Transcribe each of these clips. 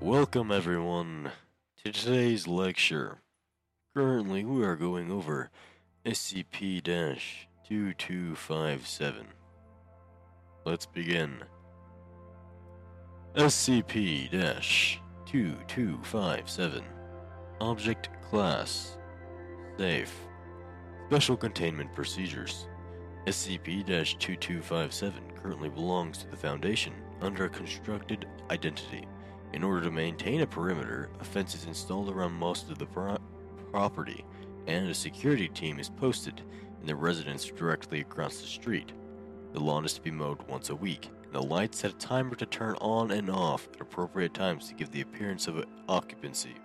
Welcome, everyone, to today's lecture. Currently, we are going over SCP 2257. Let's begin. SCP 2257 Object Class Safe Special Containment Procedures SCP 2257 currently belongs to the Foundation under a constructed identity. In order to maintain a perimeter, a fence is installed around most of the pro- property, and a security team is posted in the residence directly across the street. The lawn is to be mowed once a week, and the lights set a timer to turn on and off at appropriate times to give the appearance of occupancy.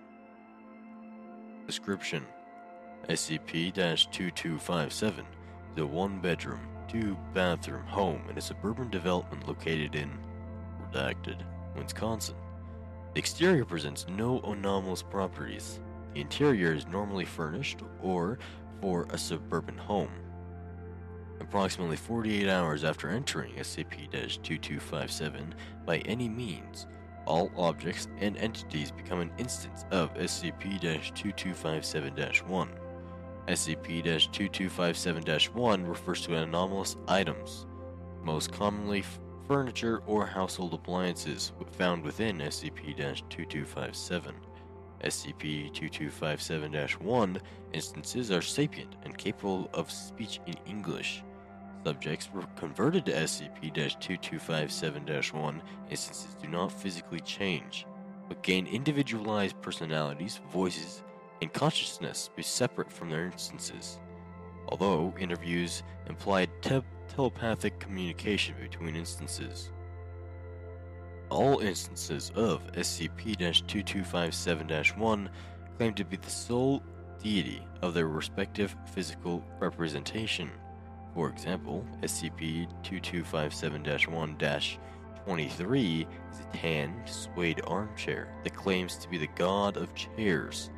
Description SCP 2257 is a one bedroom, two bathroom home in a suburban development located in Redacted, Wisconsin. Exterior presents no anomalous properties. The interior is normally furnished or for a suburban home. Approximately 48 hours after entering SCP 2257 by any means, all objects and entities become an instance of SCP 2257 1. SCP 2257 1 refers to anomalous items, most commonly furniture or household appliances found within SCP 2257. SCP 2257 1 instances are sapient and capable of speech in English. Subjects were converted to SCP 2257 1 instances do not physically change, but gain individualized personalities, voices, and consciousness be separate from their instances. Although interviews implied te- telepathic communication between instances. All instances of SCP 2257 1 claim to be the sole deity of their respective physical representation. For example, SCP 2257 1 23 is a tan, suede armchair that claims to be the god of chairs.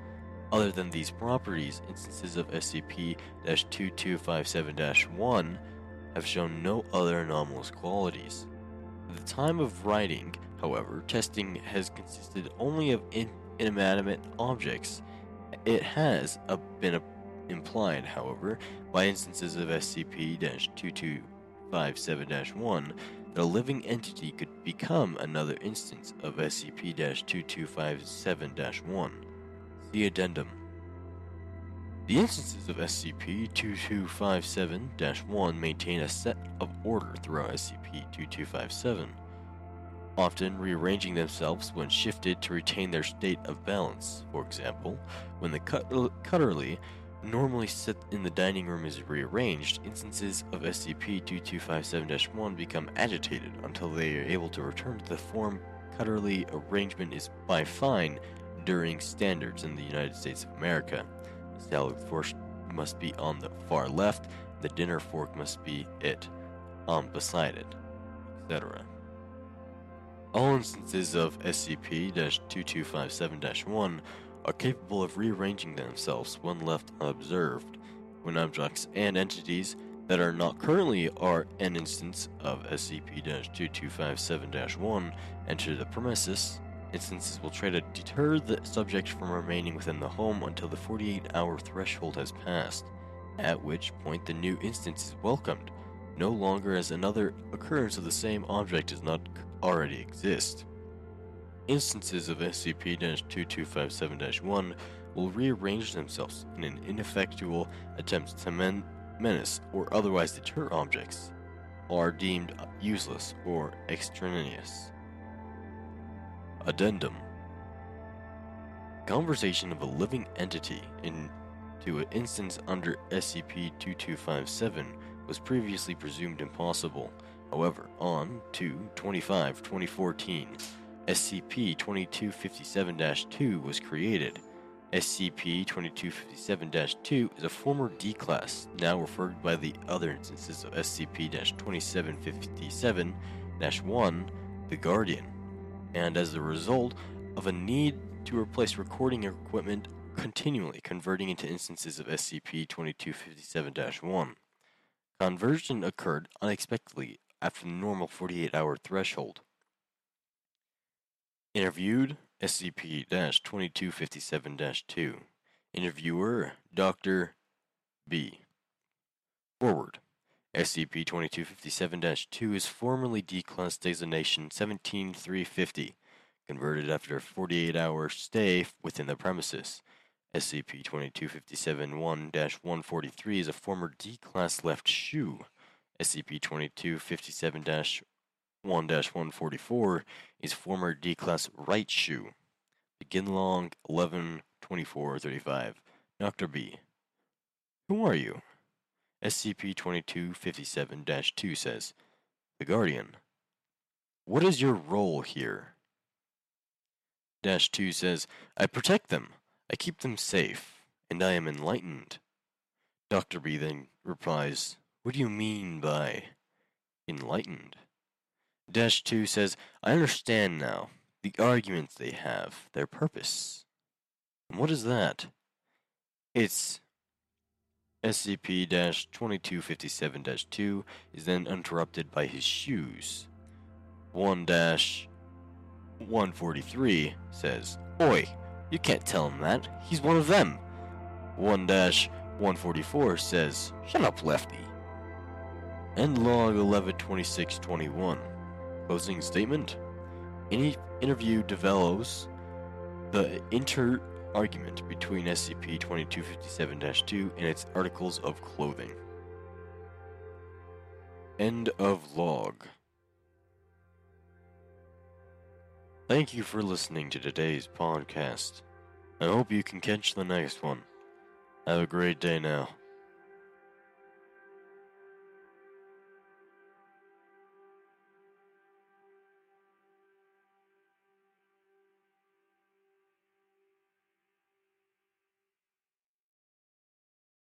Other than these properties, instances of SCP 2257 1 have shown no other anomalous qualities. At the time of writing, however, testing has consisted only of in- inanimate objects. It has uh, been uh, implied, however, by instances of SCP 2257 1 that a living entity could become another instance of SCP 2257 1. The Addendum The instances of SCP 2257 1 maintain a set of order throughout SCP 2257, often rearranging themselves when shifted to retain their state of balance. For example, when the cut- cutterly normally set in the dining room is rearranged, instances of SCP 2257 1 become agitated until they are able to return to the form cutterly arrangement is by fine during standards in the United States of America. The salad fork must be on the far left, the dinner fork must be it, on beside it, etc. All instances of SCP 2257 1 are capable of rearranging themselves when left unobserved. When objects and entities that are not currently are an instance of SCP 2257 1 enter the premises, instances will try to deter the subject from remaining within the home until the 48 hour threshold has passed, at which point the new instance is welcomed, no longer as another occurrence of the same object does not already exist. Instances of SCP 2257 1 will rearrange themselves in an ineffectual attempt to men- menace or otherwise deter objects, are deemed useless or extraneous. Addendum Conversation of a living entity into an instance under SCP 2257 was previously presumed impossible. However, on 2 25 2014, SCP 2257 2 was created. SCP 2257 2 is a former D class, now referred by the other instances of SCP 2757 1, the Guardian, and as a result of a need to replace recording equipment continually converting into instances of SCP 2257 1. Conversion occurred unexpectedly after the normal 48 hour threshold. Interviewed SCP 2257 2. Interviewer Dr. B. Forward. SCP 2257 2 is formerly D Class Designation 17350, converted after a 48 hour stay within the premises. SCP 2257 1 143 is a former D Class left shoe. SCP 2257 1 144 is former D Class right shoe. Begin long 11 24 35. Dr. B. Who are you? SCP 2257 2 says, The Guardian. What is your role here? Dash 2 says, I protect them. I keep them safe, and I am enlightened. Dr. B then replies, What do you mean by enlightened? Dash 2 says, I understand now the arguments they have, their purpose. And what is that? It's SCP 2257 2 is then interrupted by his shoes. 1 143 says, Oi, you can't tell him that. He's one of them. 1 144 says, Shut up, Lefty. End log 112621. Closing statement. Any interview develops the inter argument between SCP 2257 2 and its articles of clothing. End of log. Thank you for listening to today's podcast. I hope you can catch the next one. Have a great day now.